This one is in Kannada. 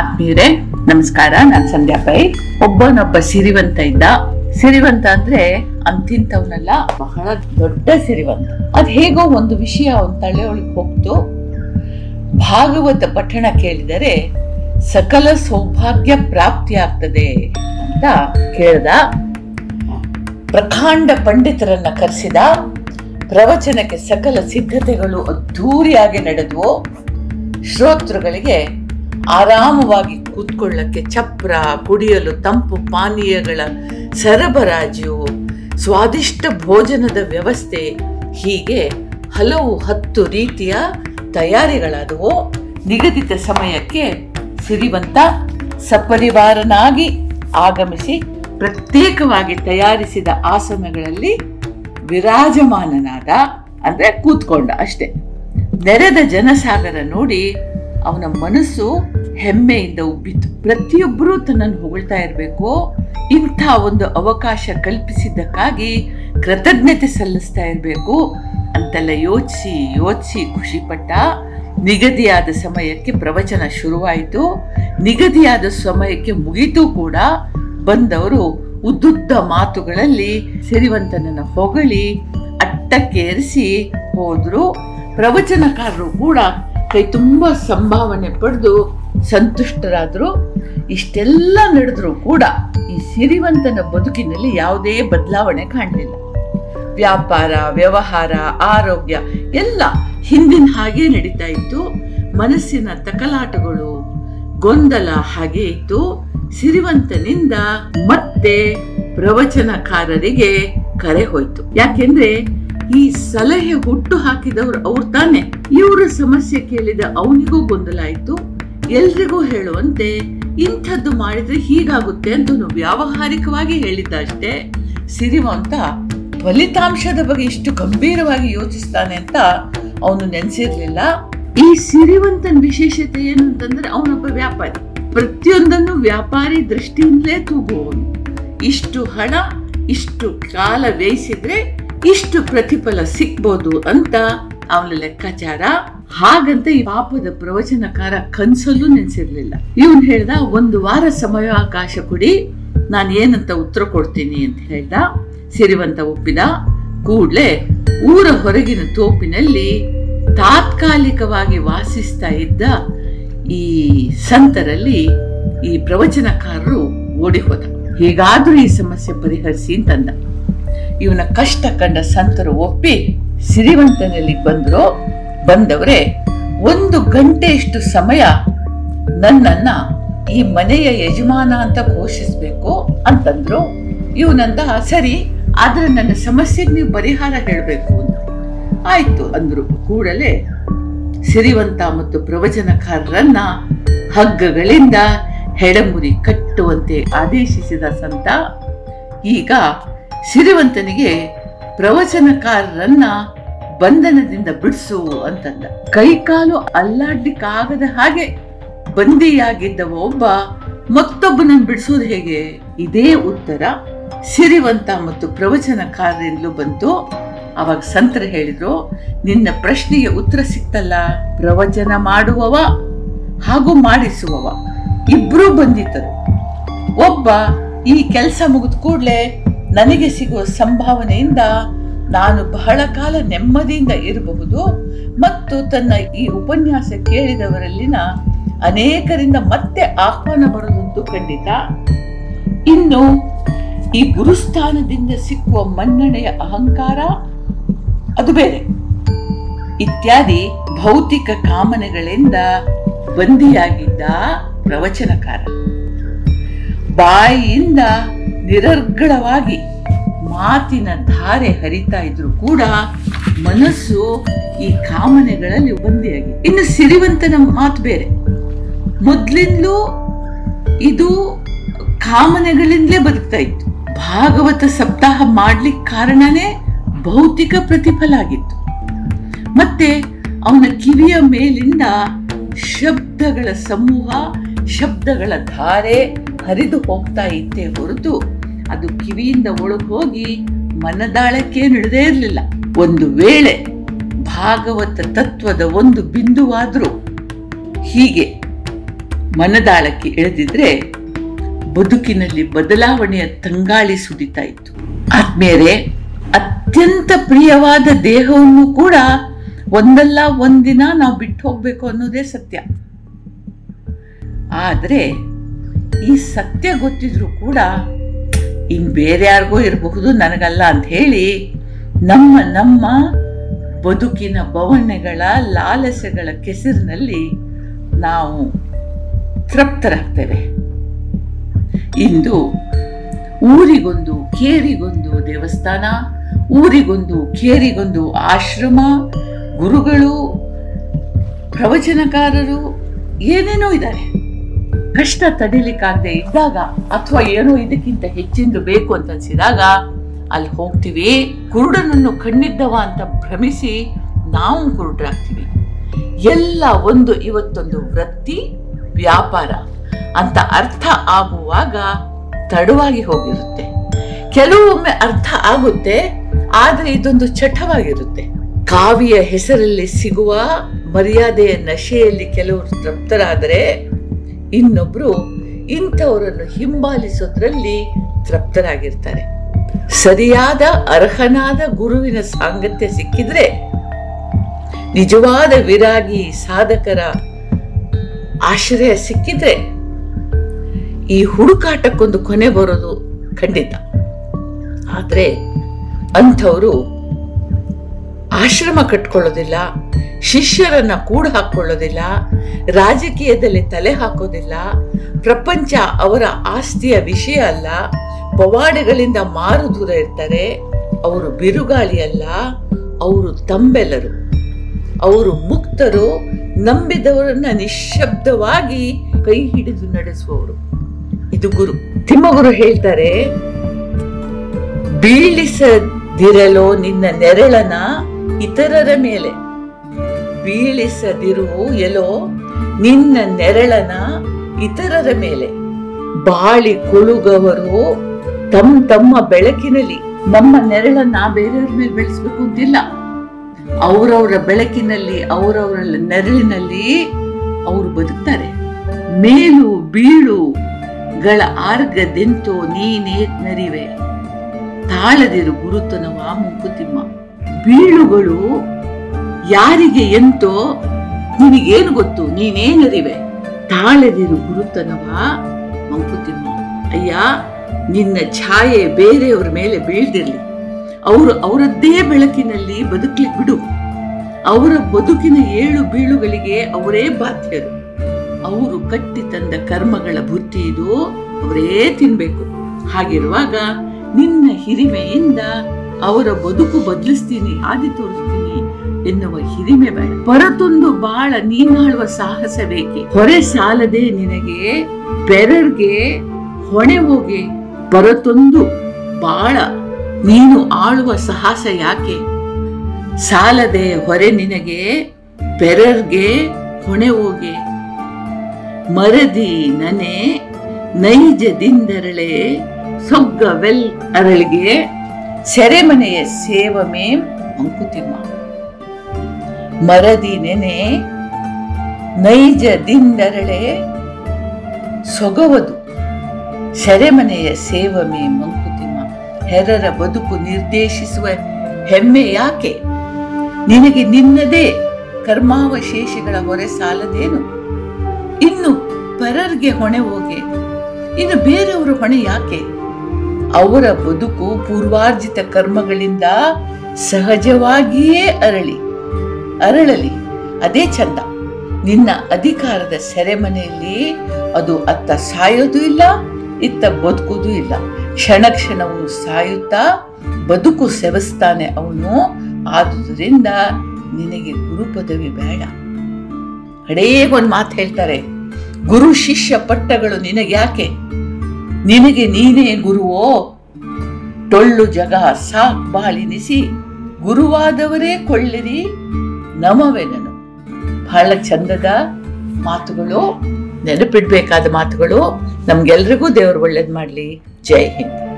ಆತ್ಮೀಯರೇ, ನಮಸ್ಕಾರ, ನಾನು ಸಂಧ್ಯಾ ಪೈ. ಒಬ್ಬನೊಬ್ಬ ಸಿರಿವಂತ ಇದ್ದ ಸಿರಿವಂತ ಅಂದ್ರೆ ಅಂತಿಂತವನಲ್ಲ, ಬಹಳ ದೊಡ್ಡ ಸಿರಿವಂತ. ಅದ್ ಹೇಗೋ ಒಂದು ವಿಷಯ ಅವನ್ ತಲೆಯೊಳಗೆ ಹೋಗ್ತು. ಭಾಗವತ ಪಠಣ ಕೇಳಿದರೆ, ಸಕಲ ಸೌಭಾಗ್ಯ ಪ್ರಾಪ್ತಿ ಆಗ್ತದೆ ಅಂತ ಕೇಳ್ದ. ಪ್ರಕಾಂಡ ಪಂಡಿತರನ್ನ ಕರೆಸಿದ. ಪ್ರವಚನಕ್ಕೆ ಸಕಲ ಸಿದ್ಧತೆಗಳು ಅದ್ಧೂರಿಯಾಗಿ ನಡೆದವು. ಶ್ರೋತೃಗಳಿಗೆ ಆರಾಮವಾಗಿ ಕೂತ್ಕೊಳ್ಳಕ್ಕೆ ಚಪ್ರ, ಕುಡಿಯಲು ತಂಪು, ಪಾನೀಯಗಳ ಸರಬರಾಜು, ಸ್ವಾದಿಷ್ಟ ಭೋಜನದ ವ್ಯವಸ್ಥೆ, ಹೀಗೆ ಹಲವು ಹತ್ತು ರೀತಿಯ ತಯಾರಿಗಳಾದವು. ನಿಗದಿತ ಸಮಯಕ್ಕೆ ಸಿರಿವಂತ ಸಪರಿವಾರನಾಗಿ ಆಗಮಿಸಿ ಪ್ರತ್ಯೇಕವಾಗಿ ತಯಾರಿಸಿದ ಆಸನಗಳಲ್ಲಿ ವಿರಾಜಮಾನನಾದ, ಅಂದರೆ ಕೂತ್ಕೊಂಡ ಅಷ್ಟೇ. ನೆರೆದ ಜನಸಾಗರ ನೋಡಿ ಅವನ ಮನಸ್ಸು ಹೆಮ್ಮೆಯಿಂದ ಉಬ್ಬಿತು. ಪ್ರತಿಯೊಬ್ಬರೂ ತನ್ನನ್ನು ಹೊಗಳ್ತಾ ಇರಬೇಕು. ಇಂಥ ಒಂದು ಅವಕಾಶ ಕಲ್ಪಿಸಿದ್ದಕ್ಕಾಗಿ ಕೃತಜ್ಞತೆ ಸಲ್ಲಿಸ್ತಾ ಇರಬೇಕು ಅಂತೆಲ್ಲ ಯೋಚಿಸಿ ಯೋಚಿಸಿ ಖುಷಿಪಟ್ಟ ನಿಗದಿಯಾದ ಸಮಯಕ್ಕೆ ಪ್ರವಚನ ಶುರುವಾಯಿತು. ನಿಗದಿಯಾದ ಸಮಯಕ್ಕೆ ಮುಗಿತು ಕೂಡ ಬಂದವರು ಉದ್ದುದ್ದ ಮಾತುಗಳಲ್ಲಿ ಸಿರಿವಂತನನ್ನು ಹೊಗಳಿ ಅಟ್ಟಕ್ಕೇರಿಸಿ ಹೋದರು. ಪ್ರವಚನಕಾರರು ಕೂಡ ಕೈ ತುಂಬ ಸಂಭಾವನೆ ಪಡೆದು ಸಂತುಷ್ಟರಾದರು, ಇಷ್ಟೆಲ್ಲ ನಡೆದರೂ ಕೂಡ ಈ ಸಿರಿವಂತನ ಬದುಕಿನಲ್ಲಿ ಯಾವುದೇ ಬದಲಾವಣೆ ಕಾಣಲಿಲ್ಲ. ವ್ಯಾಪಾರ, ವ್ಯವಹಾರ, ಆರೋಗ್ಯ ಎಲ್ಲ ಹಿಂದಿನ ಹಾಗೆ ನಡೀತಾ ಇತ್ತು. ಮನಸ್ಸಿನ ತಕಲಾಟಗಳು, ಗೊಂದಲ ಹಾಗೆ ಇತ್ತು. ಸಿರಿವಂತನಿಂದ ಮತ್ತೆ ಪ್ರವಚನಕಾರರಿಗೆ ಕರೆ ಹೋಯ್ತು. ಯಾಕೆಂದ್ರೆ ಈ ಸಲಹೆ ಹುಟ್ಟು ಹಾಕಿದವ್ರು ಅವ್ರು ತಾನೆ. ಇವರ ಸಮಸ್ಯೆ ಕೇಳಿದ ಅವನಿಗೂ ಗೊಂದಲ ಆಯ್ತು ಎಲ್ರಿಗೂ ಹೇಳುವಂತೆ, ಇಂಥದ್ದು ಮಾಡಿದ್ರೆ ಹೀಗಾಗುತ್ತೆ ಅಂತ ವ್ಯಾವಹಾರಿಕವಾಗಿ ಹೇಳಿದ್ದ ಅಷ್ಟೇ ಸಿರಿವಂತ ಫಲಿತಾಂಶದ ಬಗ್ಗೆ ಇಷ್ಟು ಗಂಭೀರವಾಗಿ ಯೋಚಿಸ್ತಾನೆ ಅಂತ ಅವನು ನೆನೆಸಿರ್ಲಿಲ್ಲ. ಈ ಸಿರಿವಂತನ ವಿಶೇಷತೆ ಏನು ಅಂತಂದ್ರೆ ಅವನೊಬ್ಬ ವ್ಯಾಪಾರಿ. ಪ್ರತಿಯೊಂದನ್ನು ವ್ಯಾಪಾರಿ ದೃಷ್ಟಿಯಿಂದಲೇ ತೂಗುವವನು. ಇಷ್ಟು ಹಣ, ಇಷ್ಟು ಕಾಲ ವ್ಯಯಿಸಿದ್ರೆ ಇಷ್ಟು ಪ್ರತಿಫಲ ಸಿಕ್ಬೋದು ಅಂತ ಅವನ ಲೆಕ್ಕಾಚಾರ. ಹಾಗಂತ ಈ ಪಾಪದ ಪ್ರವಚನಕಾರ ಕನ್ಸಲ್ಲೂ ನೆನೆಸಿರ್ಲಿಲ್ಲ. ಇವನ್ ಹೇಳ್ದ, ಒಂದು ವಾರ ಸಮಯಾವಕಾಶ ಕೊಡಿ, ನಾನು ಏನಂತ ಉತ್ತರ ಕೊಡ್ತೀನಿ ಅಂತ ಹೇಳ್ದ. ಸಿರಿವಂತ ಒಪ್ಪಿದ. ಕೂಡ್ಲೆ ಊರ ಹೊರಗಿನ ತೋಪಿನಲ್ಲಿ ತಾತ್ಕಾಲಿಕವಾಗಿ ವಾಸಿಸ್ತಾ ಇದ್ದ ಈ ಸಂತರಲ್ಲಿ ಈ ಪ್ರವಚನಕಾರರು ಓಡಿ ಹೋದ. ಹೀಗಾದ್ರೂ ಈ ಸಮಸ್ಯೆ ಪರಿಹರಿಸಿ ಅಂತಂದ ಇವನ ಕಷ್ಟ ಕಂಡ ಸಂತರು ಒಪ್ಪಿ ಸಿರಿವಂತನಲ್ಲಿ ಬಂದರು, ಬಂದವರೇ, ಒಂದು ಗಂಟೆಯಷ್ಟು ಸಮಯ ನನ್ನನ್ನ ಈ ಮನೆಯ ಯಜಮಾನ ಅಂತ ಘೋಷಿಸ್ಬೇಕು ಅಂತಂದ್ರು. ಇವನಂದ ಸರಿ, ಆದ್ರೆ ನನ್ನ ಸಮಸ್ಯೆಗೆ ನೀವು ಪರಿಹಾರ ಹೇಳಬೇಕು ಅಂತ. ಆಯ್ತು ಅಂದ್ರು. ಕೂಡಲೇ ಸಿರಿವಂತ ಮತ್ತು ಪ್ರವಚನಕಾರರನ್ನ ಹಗ್ಗಗಳಿಂದ ಹೆಡಮುರಿ ಕಟ್ಟುವಂತೆ ಆದೇಶಿಸಿದ ಸಂತ ಈಗ ಸಿರಿವಂತನಿಗೆ ಪ್ರವಚನಕಾರರನ್ನ ಬಂಧನದಿಂದ ಬಿಡಿಸು ಅಂತಂದ. ಕೈಕಾಲು ಅಲ್ಲಾಡ್ಲಿಕ್ಕಾಗದ ಹಾಗೆ ಬಂದಿಯಾಗಿದ್ದ ಒಬ್ಬ ಮತ್ತೊಬ್ಬನನ್ನು ಬಿಡಿಸೋದು ಹೇಗೆ? ಇದೇ ಉತ್ತರ ಸಿರಿವಂತ ಮತ್ತು ಪ್ರವಚನಕಾರರಿಂದಲೂ ಬಂತು. ಅವಾಗ ಸಂತರು ಹೇಳಿದ್ರು, ನಿನ್ನ ಪ್ರಶ್ನೆಗೆ ಉತ್ತರ ಸಿಕ್ತಲ್ಲ. ಪ್ರವಚನ ಮಾಡುವವ ಹಾಗೂ ಮಾಡಿಸುವವ. ಇಬ್ರು ಬಂದಿದ್ದರು. ಒಬ್ಬ ಈ ಕೆಲಸ ಮುಗಿದ ಕೂಡಲೇ ನನಗೆ ಸಿಗುವ ಸಂಭಾವನೆಯಿಂದ ನಾನು ಬಹಳ ಕಾಲ ನೆಮ್ಮದಿಯಿಂದ ಇರಬಹುದು ಮತ್ತು ತನ್ನ ಈ ಉಪನ್ಯಾಸ ಕೇಳಿದವರಲ್ಲಿನ ಅನೇಕರಿಂದ ಮತ್ತೆ ಆಹ್ವಾನ ಬರುವುದು ಖಂಡಿತ. ಇನ್ನು ಈ ಗುರುಸ್ಥಾನದಿಂದ ಸಿಕ್ಕುವ ಮನ್ನಣೆಯ ಅಹಂಕಾರ ಅದು ಬೇರೆ. ಇತ್ಯಾದಿ ಭೌತಿಕ ಕಾಮನೆಗಳಿಂದ ಬಂದಿಯಾಗಿದ್ದ ಪ್ರವಚನಕಾರ. ಬಾಯಿಯಿಂದ ನಿರರ್ಗಳವಾಗಿ ಮಾತಿನ ಧಾರೆ ಹರಿತಾ ಇದ್ರು ಕೂಡ ಮನಸ್ಸು ಈ ಕಾಮನೆಗಳಲ್ಲಿ ಬಂದಿಯಾಗಿದೆ ಇನ್ನು ಸಿರಿವಂತನ ಮಾತು ಬೇರೆ. ಮೊದ್ಲಿಂದಲೂ ಇದು ಕಾಮನೆಗಳಿಂದಲೇ ಬದುಕ್ತಾ ಇತ್ತು. ಭಾಗವತ ಸಪ್ತಾಹ ಮಾಡ್ಲಿಕ್ಕೆ ಕಾರಣನೇ ಭೌತಿಕ ಪ್ರತಿಫಲ ಆಗಿತ್ತು. ಮತ್ತೆ ಅವನ ಕಿವಿಯ ಮೇಲಿಂದ ಶಬ್ದಗಳ ಸಮೂಹ, ಶಬ್ದಗಳ ಧಾರೆ ಹರಿದು ಹೋಗ್ತಾ ಇತ್ತೇ ಹೊರತು ಅದು ಕಿವಿಯಿಂದ ಒಳಗೆ ಹೋಗಿ ಮನದಾಳಕ್ಕೆ ನಡೆದೇ ಇರಲಿಲ್ಲ. ಒಂದು ವೇಳೆ ಭಾಗವತ ತತ್ವದ ಒಂದು ಬಿಂದುವಾದರೂ ಹೀಗೆ ಮನದಾಳಕ್ಕೆ ಇಳಿದಿದ್ರೆ ಬದುಕಿನಲ್ಲಿ ಬದಲಾವಣೆಯ ತಂಗಾಳಿ ಸುಡಿತಾ ಇತ್ತು. ಆದ್ಮೇಲೆ ಅತ್ಯಂತ ಪ್ರಿಯವಾದ ದೇಹವನ್ನು ಕೂಡ ಒಂದಲ್ಲ ಒಂದಿನ ನಾವು ಬಿಟ್ಟು ಹೋಗ್ಬೇಕು ಅನ್ನೋದೇ ಸತ್ಯ. ಆದ್ರೆ ಈ ಸತ್ಯ ಗೊತ್ತಿದ್ರು ಕೂಡ ಇನ್ ಬೇರೆ ಯಾರಿಗೂ ಇರಬಹುದು, ನನಗಲ್ಲ ಅಂತ ಹೇಳಿ, ನಮ್ಮ ನಮ್ಮ ಬದುಕಿನ ಬವಣೆಗಳ ಲಾಲಸೆಗಳ ಕೆಸರಿನಲ್ಲಿ ನಾವು ತೃಪ್ತರಾಗ್ತೇವೆ. ಇಂದು ಊರಿಗೊಂದು ಕೇರಿಗೊಂದು ದೇವಸ್ಥಾನ, ಊರಿಗೊಂದು ಕೇರಿಗೊಂದು ಆಶ್ರಮ, ಗುರುಗಳು, ಪ್ರವಚನಕಾರರು ಏನೇನೋ ಇದ್ದಾರೆ. ಕಷ್ಟ ತಡಿಲಿಕ್ಕಾಗದೆ ಇದ್ದಾಗ ಅಥವಾ ಏನೋ ಇದಕ್ಕಿಂತ ಹೆಚ್ಚಿಂದು ಬೇಕು ಅಂತ ಅನ್ಸಿದಾಗ ಅಲ್ಲಿ ಹೋಗ್ತೀವಿ. ಕುರುಡನನ್ನು ಕಣ್ಣಿದ್ದವ ಅಂತ ಭ್ರಮಿಸಿ ನಾವು ಕುರುಡ್ರಾಗ್ತೀವಿ. ಎಲ್ಲ ಒಂದು ಇವತ್ತೊಂದು ವೃತ್ತಿ, ವ್ಯಾಪಾರ ಅಂತ ಅರ್ಥ ಆಗುವಾಗ ತಡವಾಗಿ ಹೋಗಿರುತ್ತೆ. ಕೆಲವೊಮ್ಮೆ ಅರ್ಥ ಆಗುತ್ತೆ, ಆದರೆ ಇದೊಂದು ಚಟವಾಗಿರುತ್ತೆ. ಕಾವಿಯ ಹೆಸರಲ್ಲಿ ಸಿಗುವ ಮರ್ಯಾದೆಯ ನಶೆಯಲ್ಲಿ ಕೆಲವರು ತೃಪ್ತರಾದರೆ ಇನ್ನೊಬ್ರು ಇಂಥವರನ್ನು ಹಿಂಬಾಲಿಸೋದ್ರಲ್ಲಿ ತೃಪ್ತರಾಗಿರ್ತಾರೆ. ಸರಿಯಾದ ಅರ್ಹನಾದ ಗುರುವಿನ ಸಾಂಗತ್ಯ ಸಿಕ್ಕಿದ್ರೆ ನಿಜವಾದ ವಿರಾಗಿ ಸಾಧಕರ ಆಶ್ರಯ ಸಿಕ್ಕಿದ್ರೆ ಈ ಹುಡುಕಾಟಕ್ಕೊಂದು ಕೊನೆ ಬರೋದು ಖಂಡಿತ. ಆದ್ರೆ ಅಂಥವರು ಆಶ್ರಮ ಕಟ್ಕೊಳ್ಳೋದಿಲ್ಲ, ಶಿಷ್ಯರನ್ನ ಕೂಡ ಹಾಕೊಳ್ಳೋದಿಲ್ಲ ರಾಜಕೀಯದಲ್ಲಿ ತಲೆ ಹಾಕೋದಿಲ್ಲ, ಪ್ರಪಂಚ ಅವರ ಆಸ್ತಿಯ ವಿಷಯ ಅಲ್ಲ, ಪವಾಡಗಳಿಂದ ಮಾರು ದೂರ ಇರ್ತಾರೆ, ಅವರು ಬಿರುಗಾಳಿ ಅಲ್ಲ, ಅವರು ತಂಬೆಲರು. ಅವರು ಮುಕ್ತರು, ನಂಬಿದವರನ್ನ ನಿಶ್ಶಬ್ದವಾಗಿ ಕೈ ಹಿಡಿದು ನಡೆಸುವವರು. ಇದು ಗುರು. ತಿಮ್ಮಗುರು ಹೇಳ್ತಾರೆ, ಬೀಳಿಸದಿರಲೋ ನಿನ್ನ ನೆರಳನ ಇತರರ ಮೇಲೆ ಬೀಳಿಸದಿರು ಎಲೋ ನಿನ್ನ ನೆರಳನ ಇತರರ ಮೇಲೆ. ಬಾಳಿ ಕುಳುಗವರು ತಮ್ಮ ತಮ್ಮ ಬೆಳಕಿನಲ್ಲಿ ನಮ್ಮ ನೆರಳನ್ನ ಬೇರೆಯವ್ರ ಮೇಲೆ ಬೆಳೆಸ್ಬೇಕು ಅಂತಿಲ್ಲ. ಅವರವರ ಬೆಳಕಿನಲ್ಲಿ, ಅವರವರ ನೆರಳಿನಲ್ಲಿ ಅವರು ಬದುಕ್ತಾರೆ. ಮೇಲು ಬೀಳುಗಳ ಆರ್ಗದೆಂತೋ ನೀನೇ ನರಿವೆ. ತಾಳದಿರು ಗುರುತನವ ಮುಂಕುತಿಮ್ಮ. ಬೀಳುಗಳು ಯಾರಿಗೆ ಎಂತೋ ನಿನಗೇನು ಗೊತ್ತು? ನೀನೇನರಿವೆ? ತಾಳದಿರು ಗುರುತನವ? ಮಂಕುತಿಮ್ಮ, ಅಯ್ಯ, ನಿನ್ನ ಛಾಯೆ ಬೇರೆಯವ್ರ ಮೇಲೆ ಬೀಳ್ದಿರ್ಲಿ. ಅವರು ಅವರದ್ದೇ ಬೆಳಕಿನಲ್ಲಿ ಬದುಕಲಿ ಬಿಡು. ಅವರ ಬದುಕಿನ ಏಳು ಬೀಳುಗಳಿಗೆ ಅವರೇ ಬಾಧ್ಯರು. ಅವರು ಕಟ್ಟಿ ತಂದ ಕರ್ಮಗಳ ಬುತ್ತಿ ಇದು ಅವರೇ ತಿನ್ಬೇಕು. ಹಾಗಿರುವಾಗ ನಿನ್ನ ಹಿರಿಮೆಯಿಂದ ಅವರ ಬದುಕು ಬದಲಿಸ್ತೀನಿ, ಆದಿ ತೋರಿಸ್ತೀನಿ ಎನ್ನುವ ಹಿರಿಮೆ ಬೇಡ. ಹೊರತೊಂದು ಬಾಳ ನೀನಾಳುವ ಸಾಹಸ ಬೇಕೆ? ಹೊರೆ ಸಾಲದೆ ನಿನಗೆ, ಬೆರರ್ಗೆ ಹೊಣೆ ಹೋಗಿ. ಪರತೊಂದು ಬಾಳ ನೀನು ಆಳುವ ಸಾಹಸ ಯಾಕೆ? ಸಾಲದೆ ಹೊರೆ ನಿನಗೆ, ಬೆರರ್ಗೆ ಹೊಣೆ ಹೋಗೆ. ಮರದಿ ನನೆ ನೈಜದಿಂದರಳೆ, ಸೊಗ್ಗವೆಲ್ ಅರಳಿಗೆ ಸೆರೆಮನೆಯ ಸೇವಮೆ ಅಂಕುತಿಮ್ಮ ಮರದಿ ನೆನೆ ನೈಜದಿಂದರಳೆ ಸೊಗವದು. ಸೆರೆಮನೆಯ ಸೇವಮೆ ಮಂಕುತಿಮ್ಮ. ಹೆರರ ಬದುಕು ನಿರ್ದೇಶಿಸುವ ಹೆಮ್ಮೆ ಯಾಕೆ? ನಿನಗೆ ನಿನ್ನದೇ ಕರ್ಮಾವಶೇಷಗಳ ಹೊರೆ ಸಾಲದೇನು? ಇನ್ನು ಪರರ್ಗೆ ಹೊಣೆ ಹೋಗೆ. ಇನ್ನು ಬೇರೆಯವರು ಹೊಣೆ ಯಾಕೆ? ಅವರ ಬದುಕು ಪೂರ್ವಾರ್ಜಿತ ಕರ್ಮಗಳಿಂದ ಸಹಜವಾಗಿಯೇ ಅರಳಿ. ಅರಳಲಿ. ಅದೇ ಚಂದ ನಿನ್ನ ಅಧಿಕಾರದ ಸೆರೆಮನೆಯಲ್ಲಿ ಅದು ಅತ್ತ ಸಾಯೋದು ಇಲ್ಲ, ಇತ್ತ ಬದುಕುದು ಇಲ್ಲ. ಕ್ಷಣ ಕ್ಷಣವು ಸಾಯುತ್ತಾ ಬದುಕು ಸೆವಸ್ತಾನೆ ಅವನು. ಆದುದರಿಂದ ನಿನಗೆ ಗುರು ಪದವಿ ಬೇಡ. ಅಡೇ ಒಂದು ಮಾತು ಹೇಳ್ತಾರೆ. ಗುರು ಶಿಷ್ಯ ಪಟ್ಟಗಳು ನಿನಗೆ ಯಾಕೆ ನಿನಗೆ ನೀನೇ ಗುರುವೋ? ಟೊಳ್ಳು ಜಗ ಸಾಕ್ ಬಾಳಿನಿಸಿ ಗುರುವಾದವರೇ ಕೊಳ್ಳಿರಿ ನಮವೆನನು. ಬಹಳ ಚಂದದ ಮಾತುಗಳು, ನೆನಪಿಡ್ಬೇಕಾದ ಮಾತುಗಳು. ನಮ್ಗೆಲ್ರಿಗೂ ದೇವರು ಒಳ್ಳೇದು ಮಾಡಲಿ. ಜೈ ಹಿಂದ್.